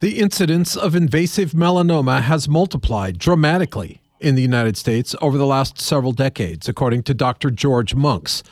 The incidence of invasive melanoma has multiplied dramatically in the United States over the last several decades, according to Dr. George Monks.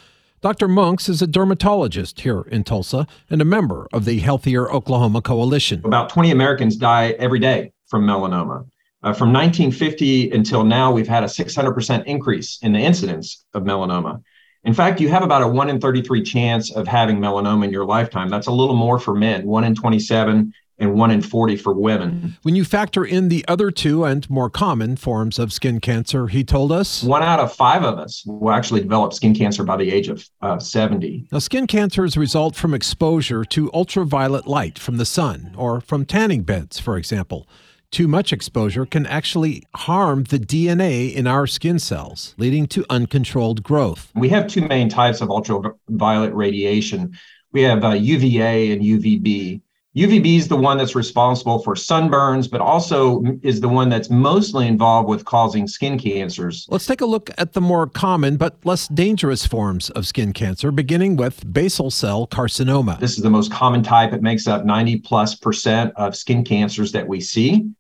Dr. Monks is a dermatologist here in Tulsa and a member of the Healthier Oklahoma Coalition. About 20 Americans die every day from melanoma. Uh, from 1950 until now, we've had a 600% increase in the incidence of melanoma. In fact, you have about a 1 in 33 chance of having melanoma in your lifetime. That's a little more for men, 1 in 27 and 1 in 40 for women. When you factor in the other two and more common forms of skin cancer, he told us one out of five of us will actually develop skin cancer by the age of uh, 70. Now, skin cancers result from exposure to ultraviolet light from the sun or from tanning beds, for example. Too much exposure can actually harm the DNA in our skin cells, leading to uncontrolled growth. We have two main types of ultraviolet radiation. We have uh, UVA and UVB. UVB is the one that's responsible for sunburns, but also is the one that's mostly involved with causing skin cancers. Let's take a look at the more common but less dangerous forms of skin cancer, beginning with basal cell carcinoma. This is the most common type. It makes up 90 plus percent of skin cancers that we see.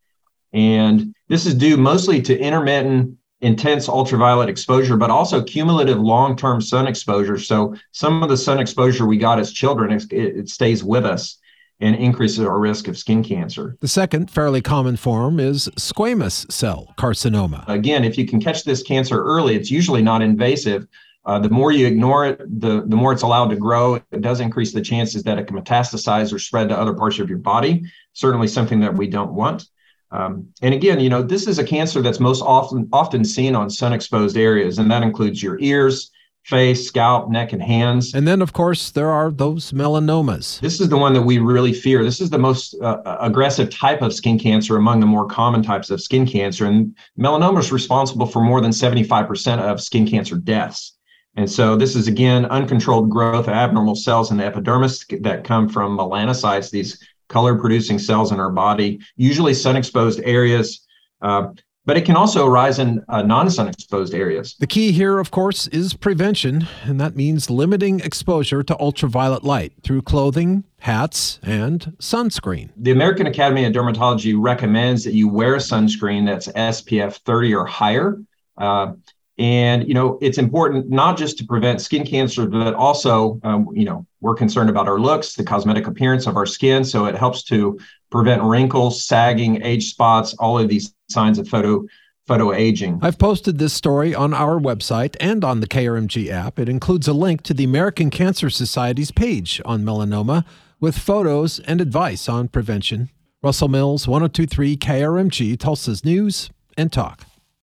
And this is due mostly to intermittent intense ultraviolet exposure, but also cumulative long term sun exposure. So, some of the sun exposure we got as children, it, it stays with us and increases our risk of skin cancer. The second fairly common form is squamous cell carcinoma. Again, if you can catch this cancer early, it's usually not invasive. Uh, the more you ignore it, the, the more it's allowed to grow. It does increase the chances that it can metastasize or spread to other parts of your body. Certainly something that we don't want. Um, and again, you know, this is a cancer that's most often often seen on sun exposed areas, and that includes your ears, face, scalp, neck, and hands. And then, of course, there are those melanomas. This is the one that we really fear. This is the most uh, uh, aggressive type of skin cancer among the more common types of skin cancer. And melanoma is responsible for more than 75% of skin cancer deaths. And so, this is again uncontrolled growth of abnormal cells in the epidermis that come from melanocytes, these color producing cells in our body, usually sun exposed areas. Uh, but it can also arise in uh, non sun exposed areas. The key here, of course, is prevention, and that means limiting exposure to ultraviolet light through clothing, hats, and sunscreen. The American Academy of Dermatology recommends that you wear a sunscreen that's SPF 30 or higher. Uh, and you know it's important not just to prevent skin cancer but also um, you know we're concerned about our looks the cosmetic appearance of our skin. So it helps to prevent wrinkles sagging age spots all of these signs of photo photo aging. I've posted this story on our website and on the krmg app. It includes a link to the american cancer society's page on melanoma with photos and advice on prevention. Russell mills 1023 krmg tulsa's news and talk